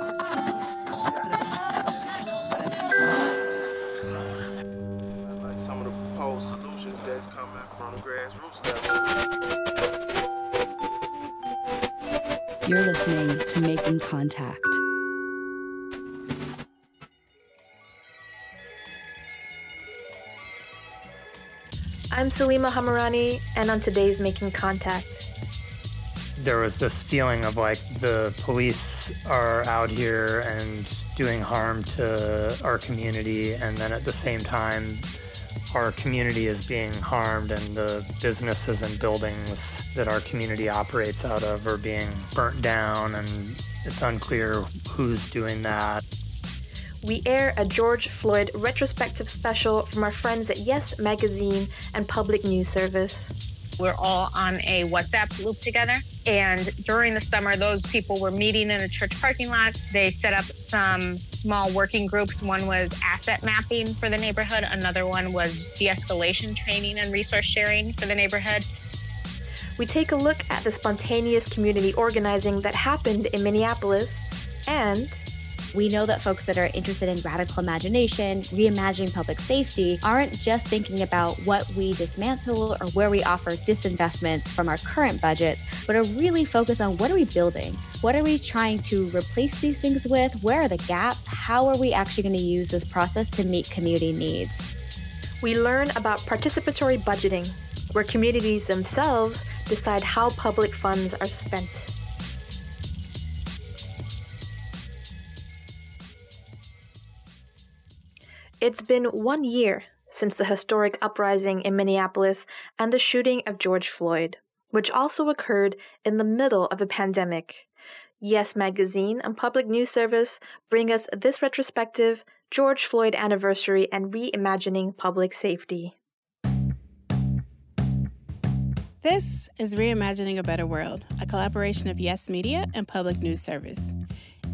like some of the proposed solutions that's coming from the grassroots level. You're listening to Making Contact. I'm Salima Hamirani, and on today's Making Contact. There was this feeling of like the police are out here and doing harm to our community, and then at the same time, our community is being harmed, and the businesses and buildings that our community operates out of are being burnt down, and it's unclear who's doing that we air a George Floyd retrospective special from our friends at Yes Magazine and Public News Service. We're all on a WhatsApp loop together. And during the summer, those people were meeting in a church parking lot. They set up some small working groups. One was asset mapping for the neighborhood, another one was de escalation training and resource sharing for the neighborhood. We take a look at the spontaneous community organizing that happened in Minneapolis and we know that folks that are interested in radical imagination, reimagining public safety, aren't just thinking about what we dismantle or where we offer disinvestments from our current budgets, but are really focused on what are we building? What are we trying to replace these things with? Where are the gaps? How are we actually going to use this process to meet community needs? We learn about participatory budgeting, where communities themselves decide how public funds are spent. It's been one year since the historic uprising in Minneapolis and the shooting of George Floyd, which also occurred in the middle of a pandemic. Yes Magazine and Public News Service bring us this retrospective George Floyd anniversary and reimagining public safety. This is Reimagining a Better World, a collaboration of Yes Media and Public News Service.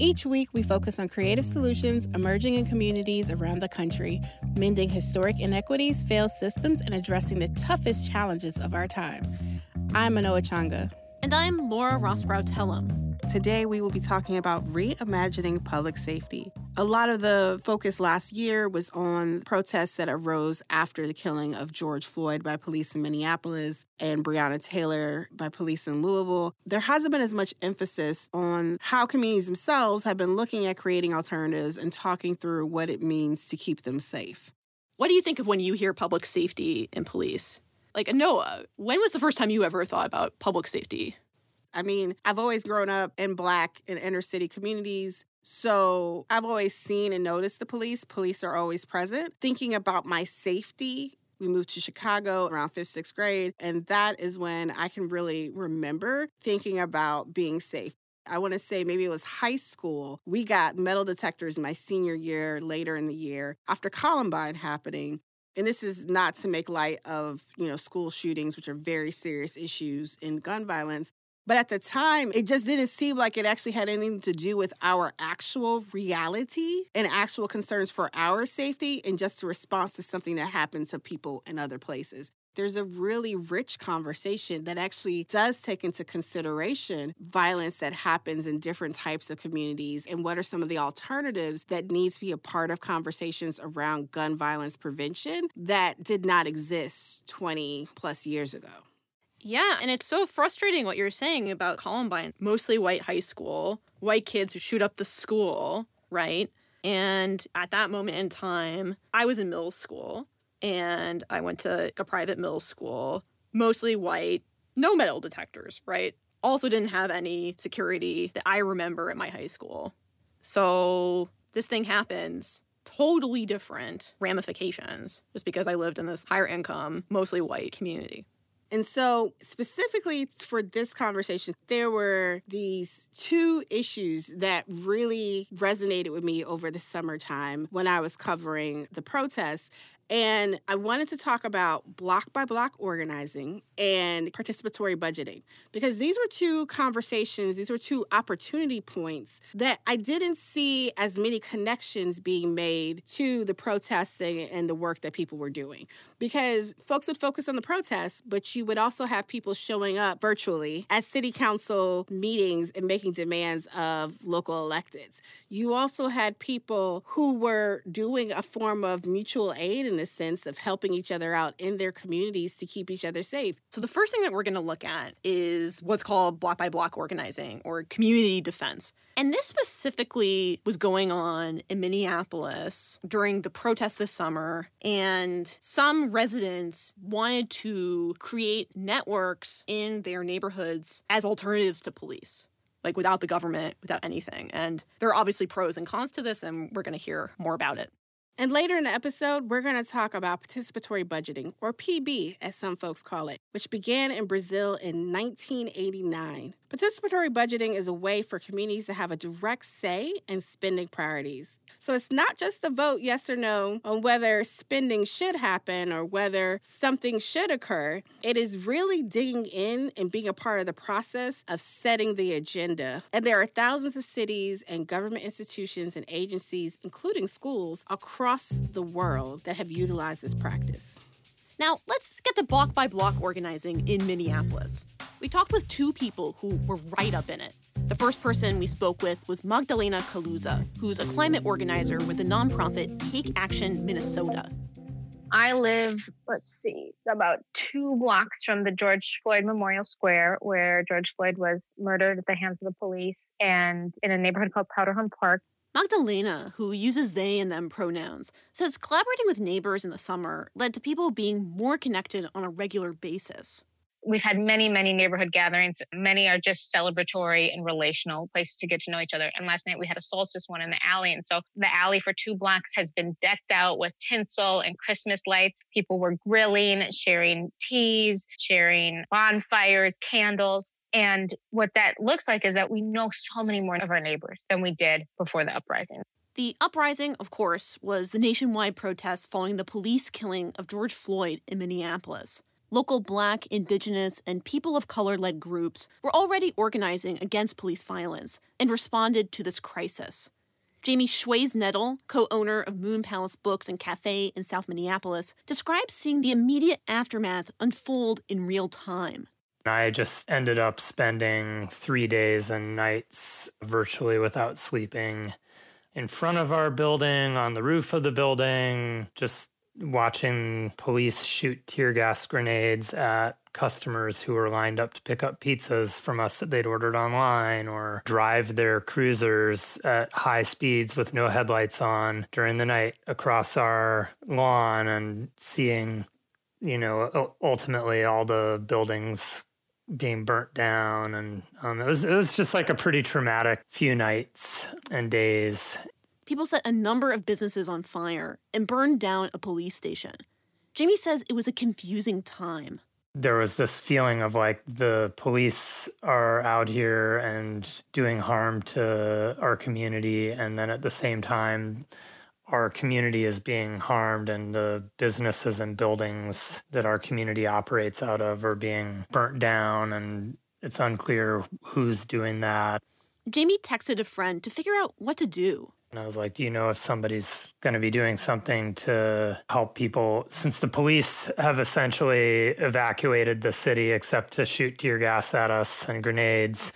Each week, we focus on creative solutions emerging in communities around the country, mending historic inequities, failed systems, and addressing the toughest challenges of our time. I'm Anoa Changa. And I'm Laura Rosbrow Telem. Today, we will be talking about reimagining public safety. A lot of the focus last year was on protests that arose after the killing of George Floyd by police in Minneapolis and Breonna Taylor by police in Louisville. There hasn't been as much emphasis on how communities themselves have been looking at creating alternatives and talking through what it means to keep them safe. What do you think of when you hear public safety and police? Like, Anoa, when was the first time you ever thought about public safety? I mean, I've always grown up in black and inner city communities. So I've always seen and noticed the police. Police are always present. Thinking about my safety, we moved to Chicago around fifth, sixth grade. And that is when I can really remember thinking about being safe. I want to say maybe it was high school. We got metal detectors my senior year, later in the year, after Columbine happening. And this is not to make light of, you know, school shootings, which are very serious issues in gun violence. But at the time, it just didn't seem like it actually had anything to do with our actual reality and actual concerns for our safety and just a response to something that happened to people in other places. There's a really rich conversation that actually does take into consideration violence that happens in different types of communities and what are some of the alternatives that needs to be a part of conversations around gun violence prevention that did not exist 20 plus years ago. Yeah, and it's so frustrating what you're saying about Columbine. Mostly white high school, white kids who shoot up the school, right? And at that moment in time, I was in middle school and I went to a private middle school, mostly white, no metal detectors, right? Also didn't have any security that I remember at my high school. So this thing happens, totally different ramifications just because I lived in this higher income, mostly white community. And so, specifically for this conversation, there were these two issues that really resonated with me over the summertime when I was covering the protests. And I wanted to talk about block by block organizing and participatory budgeting because these were two conversations, these were two opportunity points that I didn't see as many connections being made to the protesting and the work that people were doing. Because folks would focus on the protests, but you would also have people showing up virtually at city council meetings and making demands of local electeds. You also had people who were doing a form of mutual aid a sense of helping each other out in their communities to keep each other safe. So, the first thing that we're going to look at is what's called block by block organizing or community defense. And this specifically was going on in Minneapolis during the protest this summer. And some residents wanted to create networks in their neighborhoods as alternatives to police like without the government, without anything. And there are obviously pros and cons to this, and we're going to hear more about it. And later in the episode, we're going to talk about participatory budgeting, or PB as some folks call it, which began in Brazil in 1989. Participatory budgeting is a way for communities to have a direct say in spending priorities. So it's not just the vote yes or no on whether spending should happen or whether something should occur. It is really digging in and being a part of the process of setting the agenda. And there are thousands of cities and government institutions and agencies, including schools, across the world that have utilized this practice. Now, let's get to block by block organizing in Minneapolis. We talked with two people who were right up in it. The first person we spoke with was Magdalena Kaluza, who's a climate organizer with the nonprofit Take Action Minnesota. I live, let's see, about two blocks from the George Floyd Memorial Square, where George Floyd was murdered at the hands of the police, and in a neighborhood called Powderhorn Park. Magdalena, who uses they and them pronouns, says collaborating with neighbors in the summer led to people being more connected on a regular basis. We've had many, many neighborhood gatherings. Many are just celebratory and relational places to get to know each other. And last night we had a solstice one in the alley. And so the alley for two blocks has been decked out with tinsel and Christmas lights. People were grilling, sharing teas, sharing bonfires, candles. And what that looks like is that we know so many more of our neighbors than we did before the uprising. The uprising, of course, was the nationwide protest following the police killing of George Floyd in Minneapolis. Local Black, Indigenous, and people of color led groups were already organizing against police violence and responded to this crisis. Jamie Schwesnedl, co owner of Moon Palace Books and Cafe in South Minneapolis, describes seeing the immediate aftermath unfold in real time. I just ended up spending three days and nights virtually without sleeping in front of our building, on the roof of the building, just watching police shoot tear gas grenades at customers who were lined up to pick up pizzas from us that they'd ordered online or drive their cruisers at high speeds with no headlights on during the night across our lawn and seeing you know ultimately all the buildings being burnt down and um, it was it was just like a pretty traumatic few nights and days. People set a number of businesses on fire and burned down a police station. Jamie says it was a confusing time. There was this feeling of like the police are out here and doing harm to our community. And then at the same time our community is being harmed and the businesses and buildings that our community operates out of are being burnt down and it's unclear who's doing that. Jamie texted a friend to figure out what to do. And I was like, Do you know if somebody's going to be doing something to help people? Since the police have essentially evacuated the city except to shoot tear gas at us and grenades,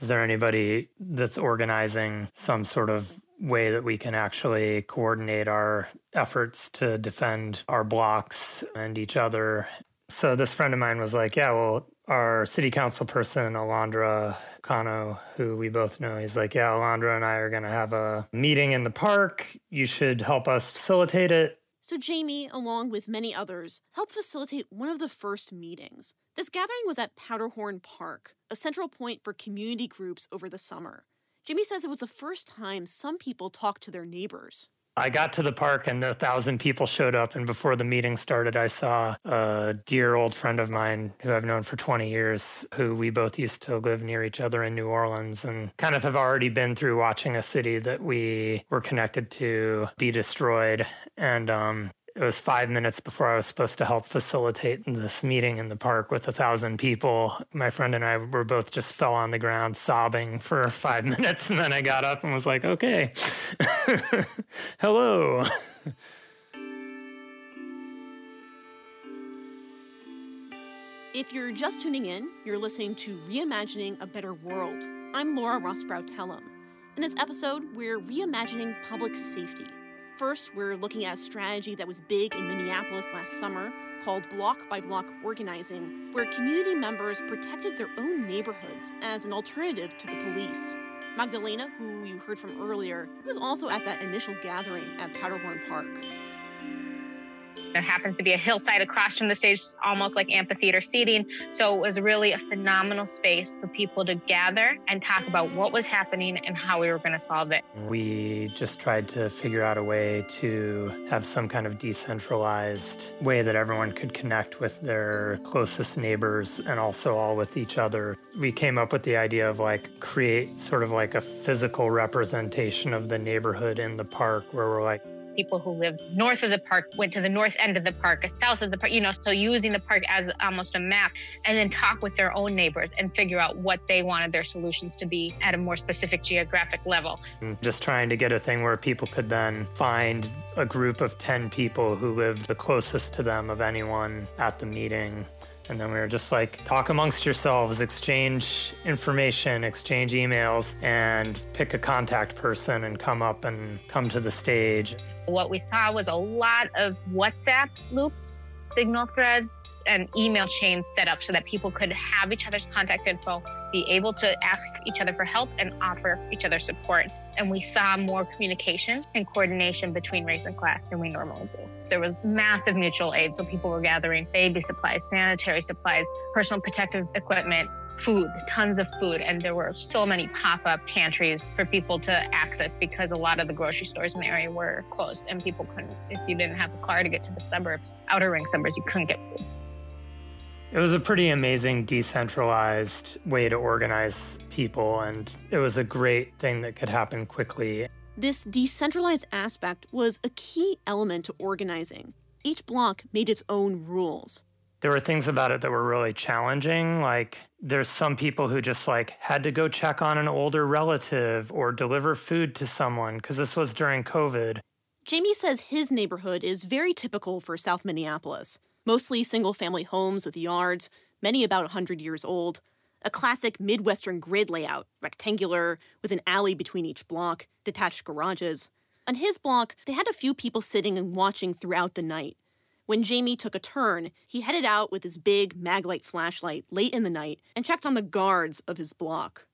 is there anybody that's organizing some sort of way that we can actually coordinate our efforts to defend our blocks and each other. So this friend of mine was like, "Yeah, well, our city council person, Alondra Cano, who we both know, he's like, Yeah, Alondra and I are going to have a meeting in the park. You should help us facilitate it. So, Jamie, along with many others, helped facilitate one of the first meetings. This gathering was at Powderhorn Park, a central point for community groups over the summer. Jamie says it was the first time some people talked to their neighbors. I got to the park and a thousand people showed up. And before the meeting started, I saw a dear old friend of mine who I've known for 20 years, who we both used to live near each other in New Orleans and kind of have already been through watching a city that we were connected to be destroyed. And um, It was five minutes before I was supposed to help facilitate this meeting in the park with a thousand people. My friend and I were both just fell on the ground sobbing for five minutes. And then I got up and was like, okay, hello. If you're just tuning in, you're listening to Reimagining a Better World. I'm Laura Rosbrow Telem. In this episode, we're reimagining public safety. First, we're looking at a strategy that was big in Minneapolis last summer called Block by Block Organizing, where community members protected their own neighborhoods as an alternative to the police. Magdalena, who you heard from earlier, was also at that initial gathering at Powderhorn Park. There happens to be a hillside across from the stage, almost like amphitheater seating. So it was really a phenomenal space for people to gather and talk about what was happening and how we were going to solve it. We just tried to figure out a way to have some kind of decentralized way that everyone could connect with their closest neighbors and also all with each other. We came up with the idea of like create sort of like a physical representation of the neighborhood in the park where we're like, people who lived north of the park went to the north end of the park, south of the park, you know, so using the park as almost a map and then talk with their own neighbors and figure out what they wanted their solutions to be at a more specific geographic level. Mm, just trying to get a thing where people could then find a group of 10 people who lived the closest to them of anyone at the meeting and then we were just like, talk amongst yourselves, exchange information, exchange emails, and pick a contact person and come up and come to the stage. What we saw was a lot of WhatsApp loops, signal threads, and email chain set up so that people could have each other's contact info, be able to ask each other for help, and offer each other support. And we saw more communication and coordination between race and class than we normally do. There was massive mutual aid, so people were gathering baby supplies, sanitary supplies, personal protective equipment, food, tons of food. And there were so many pop up pantries for people to access because a lot of the grocery stores in the area were closed and people couldn't, if you didn't have a car to get to the suburbs, outer ring suburbs, you couldn't get food. It was a pretty amazing decentralized way to organize people, and it was a great thing that could happen quickly. This decentralized aspect was a key element to organizing. Each block made its own rules. There were things about it that were really challenging. Like, there's some people who just like had to go check on an older relative or deliver food to someone because this was during COVID. Jamie says his neighborhood is very typical for South Minneapolis mostly single family homes with yards, many about 100 years old. A classic Midwestern grid layout, rectangular, with an alley between each block, detached garages. On his block, they had a few people sitting and watching throughout the night. When Jamie took a turn, he headed out with his big Maglite flashlight late in the night and checked on the guards of his block.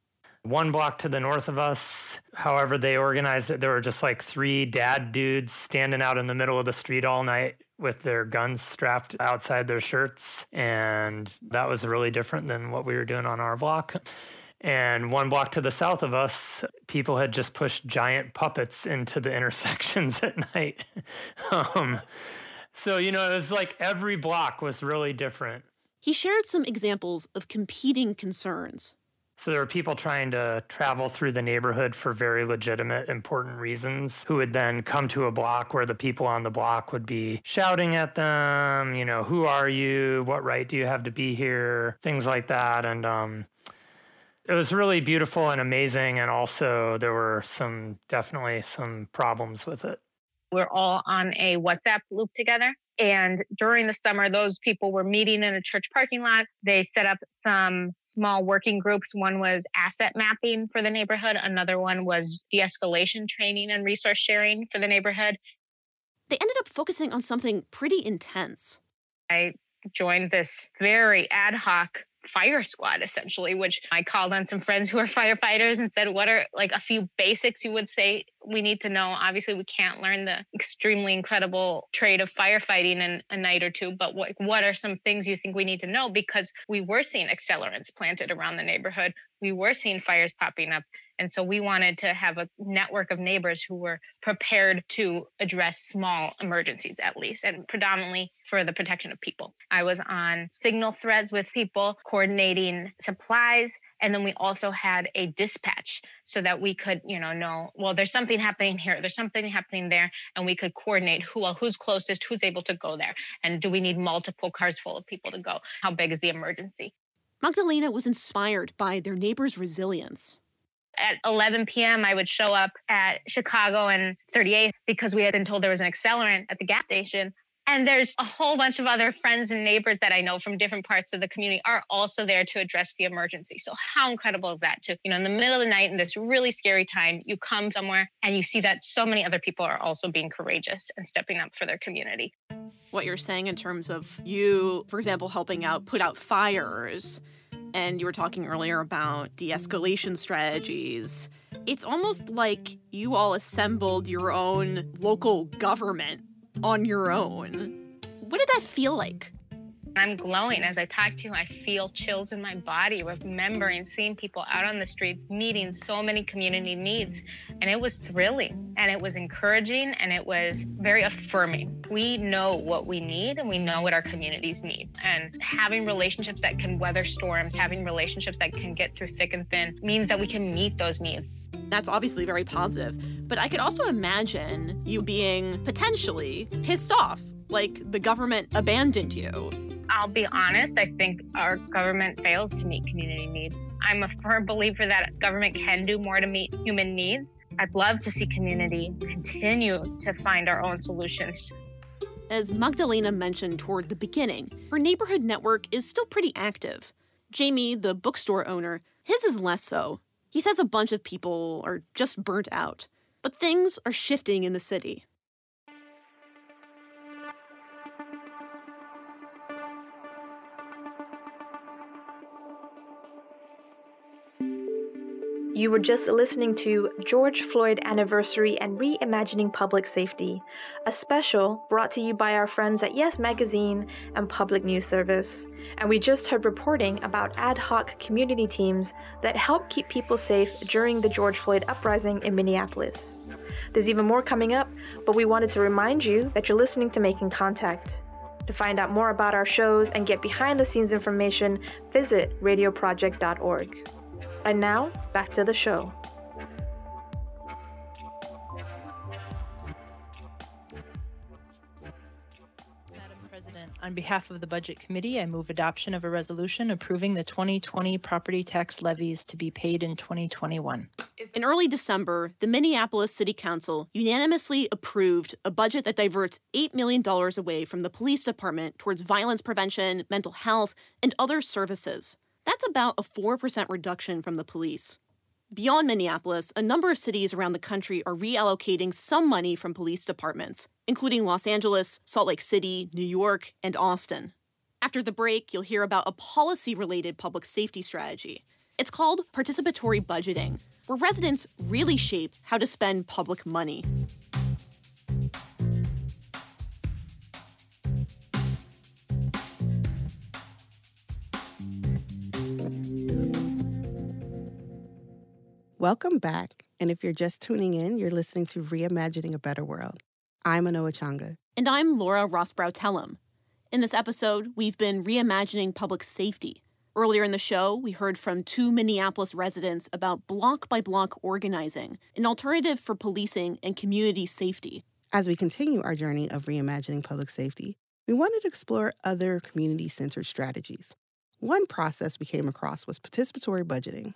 One block to the north of us, however, they organized it. There were just like three dad dudes standing out in the middle of the street all night with their guns strapped outside their shirts. And that was really different than what we were doing on our block. And one block to the south of us, people had just pushed giant puppets into the intersections at night. um, so, you know, it was like every block was really different. He shared some examples of competing concerns. So there were people trying to travel through the neighborhood for very legitimate, important reasons who would then come to a block where the people on the block would be shouting at them, you know, who are you? What right do you have to be here? Things like that. And um, it was really beautiful and amazing. And also, there were some definitely some problems with it we're all on a WhatsApp loop together. And during the summer, those people were meeting in a church parking lot. They set up some small working groups. One was asset mapping for the neighborhood, another one was de escalation training and resource sharing for the neighborhood. They ended up focusing on something pretty intense. I joined this very ad hoc fire squad essentially which i called on some friends who are firefighters and said what are like a few basics you would say we need to know? Obviously we can't learn the extremely incredible trade of firefighting in a night or two but what, what are some things you think we need to know? Because we were seeing accelerants planted around the neighborhood. We were seeing fires popping up And so we wanted to have a network of neighbors who were prepared to address small emergencies, at least, and predominantly for the protection of people. I was on signal threads with people, coordinating supplies. And then we also had a dispatch so that we could, you know, know, well, there's something happening here, there's something happening there, and we could coordinate who, well, who's closest, who's able to go there, and do we need multiple cars full of people to go? How big is the emergency? Magdalena was inspired by their neighbors' resilience. At 11 p.m., I would show up at Chicago and 38th because we had been told there was an accelerant at the gas station. And there's a whole bunch of other friends and neighbors that I know from different parts of the community are also there to address the emergency. So how incredible is that to, you know, in the middle of the night in this really scary time, you come somewhere and you see that so many other people are also being courageous and stepping up for their community. What you're saying in terms of you, for example, helping out put out fires and you were talking earlier about de escalation strategies. It's almost like you all assembled your own local government on your own. What did that feel like? I'm glowing as I talk to you. I feel chills in my body, remembering seeing people out on the streets, meeting so many community needs. And it was thrilling and it was encouraging and it was very affirming. We know what we need and we know what our communities need. And having relationships that can weather storms, having relationships that can get through thick and thin means that we can meet those needs. That's obviously very positive. But I could also imagine you being potentially pissed off, like the government abandoned you. I'll be honest, I think our government fails to meet community needs. I'm a firm believer that government can do more to meet human needs. I'd love to see community continue to find our own solutions. As Magdalena mentioned toward the beginning, her neighborhood network is still pretty active. Jamie, the bookstore owner, his is less so. He says a bunch of people are just burnt out. But things are shifting in the city. You were just listening to George Floyd Anniversary and Reimagining Public Safety, a special brought to you by our friends at Yes Magazine and Public News Service. And we just heard reporting about ad hoc community teams that help keep people safe during the George Floyd uprising in Minneapolis. There's even more coming up, but we wanted to remind you that you're listening to Making Contact. To find out more about our shows and get behind the scenes information, visit radioproject.org. And now, back to the show. Madam President, on behalf of the Budget Committee, I move adoption of a resolution approving the 2020 property tax levies to be paid in 2021. In early December, the Minneapolis City Council unanimously approved a budget that diverts $8 million away from the police department towards violence prevention, mental health, and other services. That's about a 4% reduction from the police. Beyond Minneapolis, a number of cities around the country are reallocating some money from police departments, including Los Angeles, Salt Lake City, New York, and Austin. After the break, you'll hear about a policy related public safety strategy. It's called participatory budgeting, where residents really shape how to spend public money. Welcome back. And if you're just tuning in, you're listening to Reimagining a Better World. I'm Anoa Changa. And I'm Laura Rosbrow Telem. In this episode, we've been reimagining public safety. Earlier in the show, we heard from two Minneapolis residents about block by block organizing, an alternative for policing and community safety. As we continue our journey of reimagining public safety, we wanted to explore other community centered strategies. One process we came across was participatory budgeting.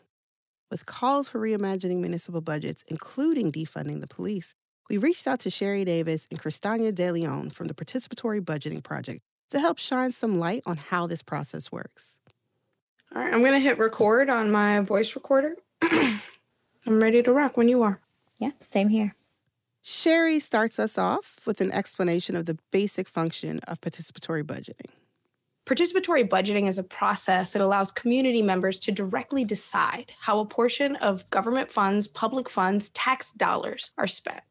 With calls for reimagining municipal budgets, including defunding the police, we reached out to Shari Davis and Kristania De Leon from the Participatory Budgeting Project to help shine some light on how this process works. All right, I'm going to hit record on my voice recorder. I'm ready to rock when you are. Yeah, same here. Shari starts us off with an explanation of the basic function of participatory budgeting. Participatory budgeting is a process that allows community members to directly decide how a portion of government funds, public funds, tax dollars are spent.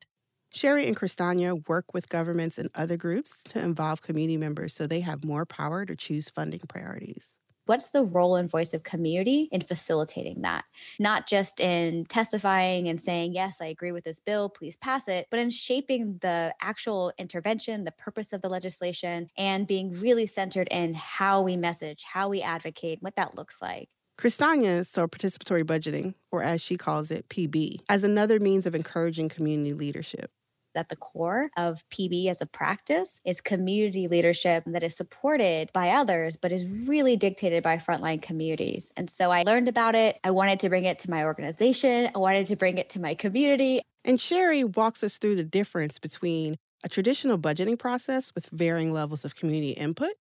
Shari and Kristania work with governments and other groups to involve community members so they have more power to choose funding priorities. What's the role and voice of community in facilitating that? Not just in testifying and saying, yes, I agree with this bill, please pass it, but in shaping the actual intervention, the purpose of the legislation, and being really centered in how we message, how we advocate, what that looks like. Kristania saw participatory budgeting, or as she calls it, PB, as another means of encouraging community leadership at the core of PB as a practice is community leadership that is supported by others, but is really dictated by frontline communities. And so I learned about it. I wanted to bring it to my organization, I wanted to bring it to my community. And Shari walks us through the difference between a traditional budgeting process with varying levels of community input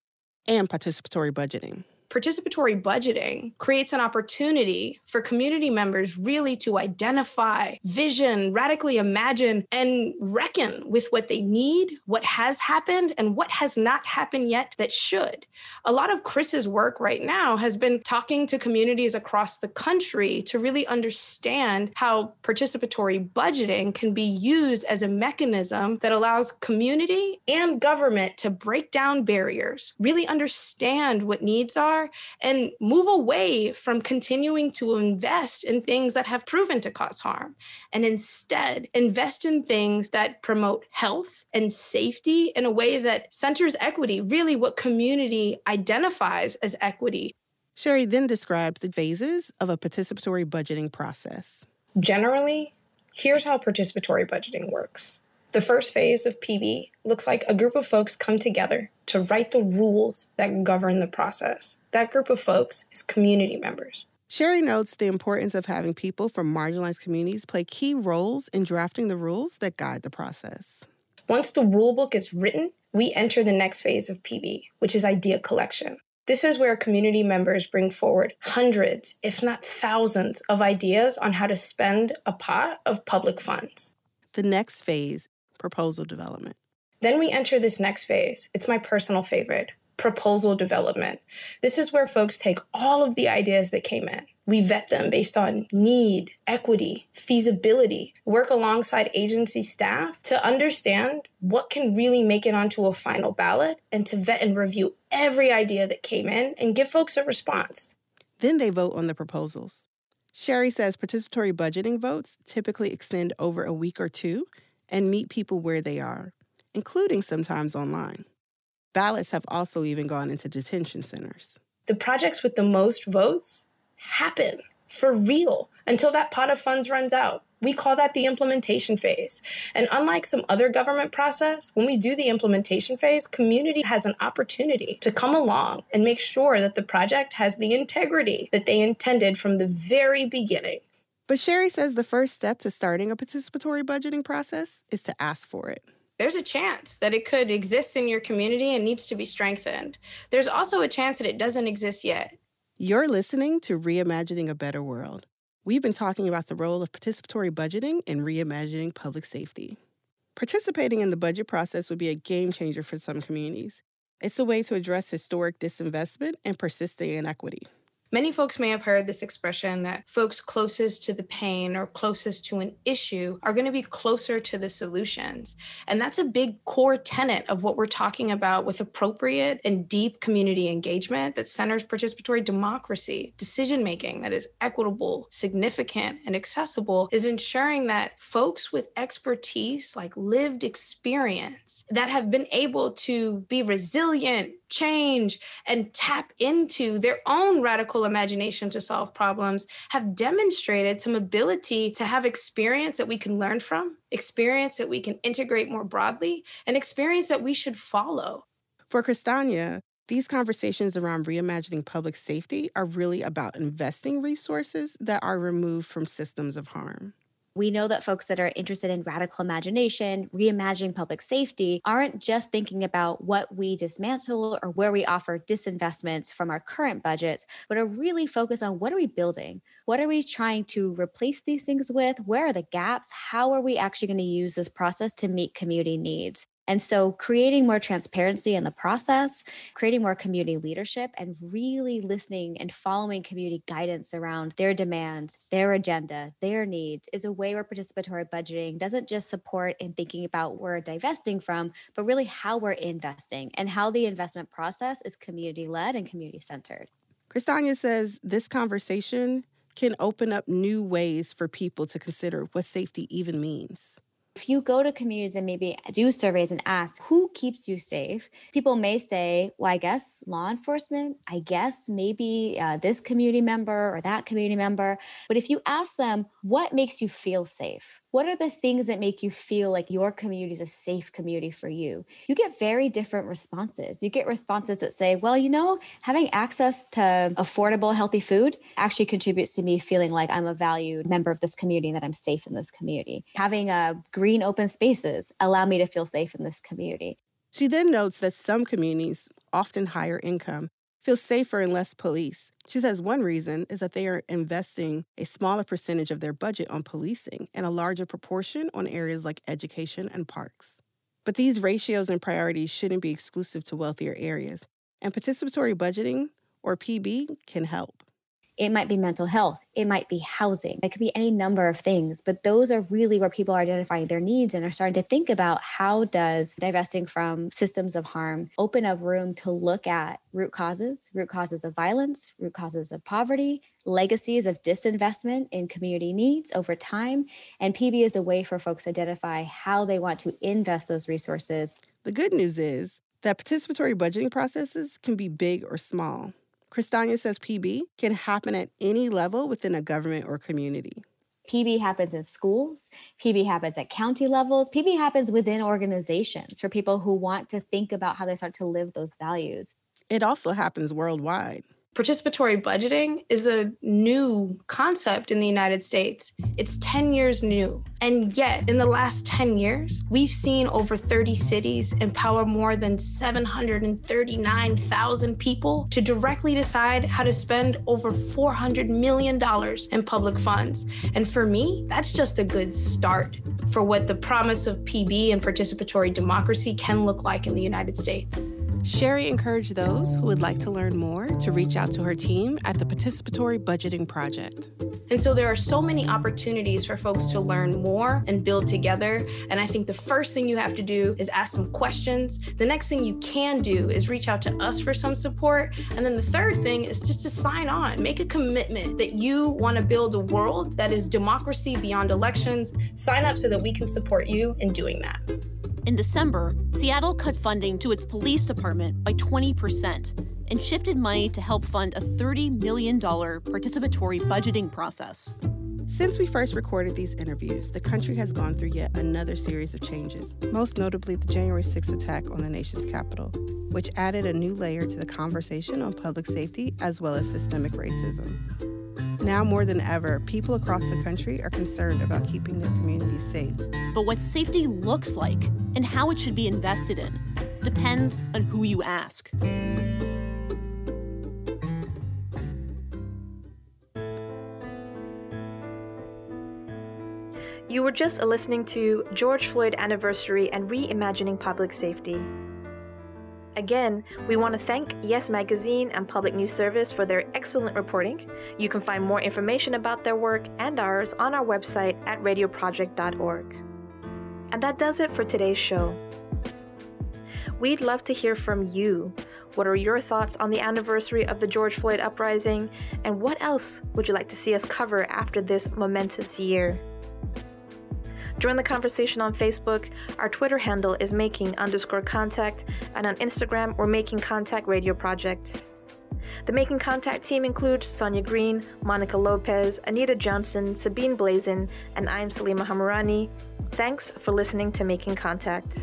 and participatory budgeting participatory budgeting creates an opportunity for community members really to identify, vision, radically imagine, and reckon with what they need, what has happened, and what has not happened yet that should. A lot of Chris's work right now has been talking to communities across the country to really understand how participatory budgeting can be used as a mechanism that allows community and government to break down barriers, really understand what needs are are and move away from continuing to invest in things that have proven to cause harm and instead invest in things that promote health and safety in a way that centers equity, really what community identifies as equity. Shari then describes the phases of a participatory budgeting process. Generally, here's how participatory budgeting works. The first phase of PB looks like a group of folks come together to write the rules that govern the process. That group of folks is community members. Shari notes the importance of having people from marginalized communities play key roles in drafting the rules that guide the process. Once the rulebook is written, we enter the next phase of PB, which is idea collection. This is where community members bring forward hundreds, if not thousands, of ideas on how to spend a pot of public funds. The next phase proposal development. Then we enter this next phase. It's my personal favorite proposal development. This is where folks take all of the ideas that came in. We vet them based on need, equity, feasibility, work alongside agency staff to understand what can really make it onto a final ballot and to vet and review every idea that came in and give folks a response. Then they vote on the proposals. Shari says participatory budgeting votes typically extend over a week or two and meet people where they are, including sometimes online. Ballots have also even gone into detention centers. The projects with the most votes happen for real until that pot of funds runs out. We call that the implementation phase. And unlike some other government process, when we do the implementation phase, community has an opportunity to come along and make sure that the project has the integrity that they intended from the very beginning. But Shari says the first step to starting a participatory budgeting process is to ask for it. There's a chance that it could exist in your community and needs to be strengthened. There's also a chance that it doesn't exist yet. You're listening to Reimagining a Better World. We've been talking about the role of participatory budgeting in reimagining public safety. Participating in the budget process would be a game changer for some communities. It's a way to address historic disinvestment and persisting inequity. Many folks may have heard this expression that folks closest to the pain or closest to an issue are going to be closer to the solutions. And that's a big core tenet of what we're talking about with appropriate and deep community engagement that centers participatory democracy, decision making that is equitable, significant, and accessible, is ensuring that folks with expertise, like lived experience, that have been able to be resilient, change, and tap into their own radical imagination to solve problems have demonstrated some ability to have experience that we can learn from, experience that we can integrate more broadly, and experience that we should follow. For Kristania, these conversations around reimagining public safety are really about investing resources that are removed from systems of harm. We know that folks that are interested in radical imagination, reimagining public safety, aren't just thinking about what we dismantle or where we offer disinvestments from our current budgets, but are really focused on what are we building? What are we trying to replace these things with? Where are the gaps? How are we actually going to use this process to meet community needs? And so, creating more transparency in the process, creating more community leadership, and really listening and following community guidance around their demands, their agenda, their needs is a way where participatory budgeting doesn't just support in thinking about where we're divesting from, but really how we're investing and how the investment process is community led and community centered. Kristania says this conversation can open up new ways for people to consider what safety even means. If you go to communities and maybe do surveys and ask who keeps you safe, people may say, well, I guess law enforcement, I guess maybe uh, this community member or that community member. But if you ask them, what makes you feel safe? What are the things that make you feel like your community is a safe community for you? You get very different responses. You get responses that say, well, you know, having access to affordable, healthy food actually contributes to me feeling like I'm a valued member of this community and that I'm safe in this community. Having uh, green open spaces allow me to feel safe in this community. She then notes that some communities, often higher income, feel safer and less police. She says one reason is that they are investing a smaller percentage of their budget on policing and a larger proportion on areas like education and parks. But these ratios and priorities shouldn't be exclusive to wealthier areas, and participatory budgeting, or PB, can help. It might be mental health. It might be housing. It could be any number of things, but those are really where people are identifying their needs and are starting to think about how does divesting from systems of harm open up room to look at root causes, root causes of violence, root causes of poverty, legacies of disinvestment in community needs over time. And PB is a way for folks to identify how they want to invest those resources. The good news is that participatory budgeting processes can be big or small. Kristania says PB can happen at any level within a government or community. PB happens in schools, PB happens at county levels, PB happens within organizations for people who want to think about how they start to live those values. It also happens worldwide. Participatory budgeting is a new concept in the United States. It's 10 years new. And yet, in the last 10 years, we've seen over 30 cities empower more than 739,000 people to directly decide how to spend over $400 million in public funds. And for me, that's just a good start for what the promise of PB and participatory democracy can look like in the United States. Shari encouraged those who would like to learn more to reach out to her team at the Participatory Budgeting Project. And so there are so many opportunities for folks to learn more and build together. And I think the first thing you have to do is ask some questions. The next thing you can do is reach out to us for some support. And then the third thing is just to sign on, make a commitment that you want to build a world that is democracy beyond elections. Sign up so that we can support you in doing that. In December, Seattle cut funding to its police department by 20% and shifted money to help fund a $30 million participatory budgeting process. Since we first recorded these interviews, the country has gone through yet another series of changes, most notably the January 6th attack on the nation's capital, which added a new layer to the conversation on public safety as well as systemic racism. Now more than ever, people across the country are concerned about keeping their communities safe. But what safety looks like and how it should be invested in depends on who you ask. You were just listening to George Floyd Anniversary and Reimagining Public Safety. Again, we want to thank Yes Magazine and Public News Service for their excellent reporting. You can find more information about their work and ours on our website at radioproject.org. And that does it for today's show. We'd love to hear from you. What are your thoughts on the anniversary of the George Floyd uprising? And what else would you like to see us cover after this momentous year? Join the conversation on Facebook. Our Twitter handle is making underscore contact, and on Instagram, we're making contact radio project. The Making Contact team includes Sonia Green, Monica Lopez, Anita Johnson, Sabine Blazin, and I'm Salima Hamirani. Thanks for listening to Making Contact.